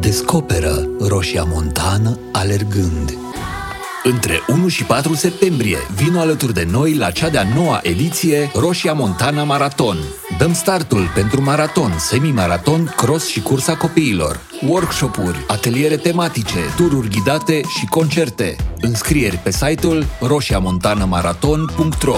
Descoperă Roșia Montană alergând. Între 1 și 4 septembrie, vino alături de noi la cea de-a noua ediție Roșia Montana Maraton. Dăm startul pentru maraton, semi-maraton, cross și cursa copiilor. Workshop-uri, ateliere tematice, tururi ghidate și concerte. Înscrieri pe site-ul roșiamontanamaraton.ro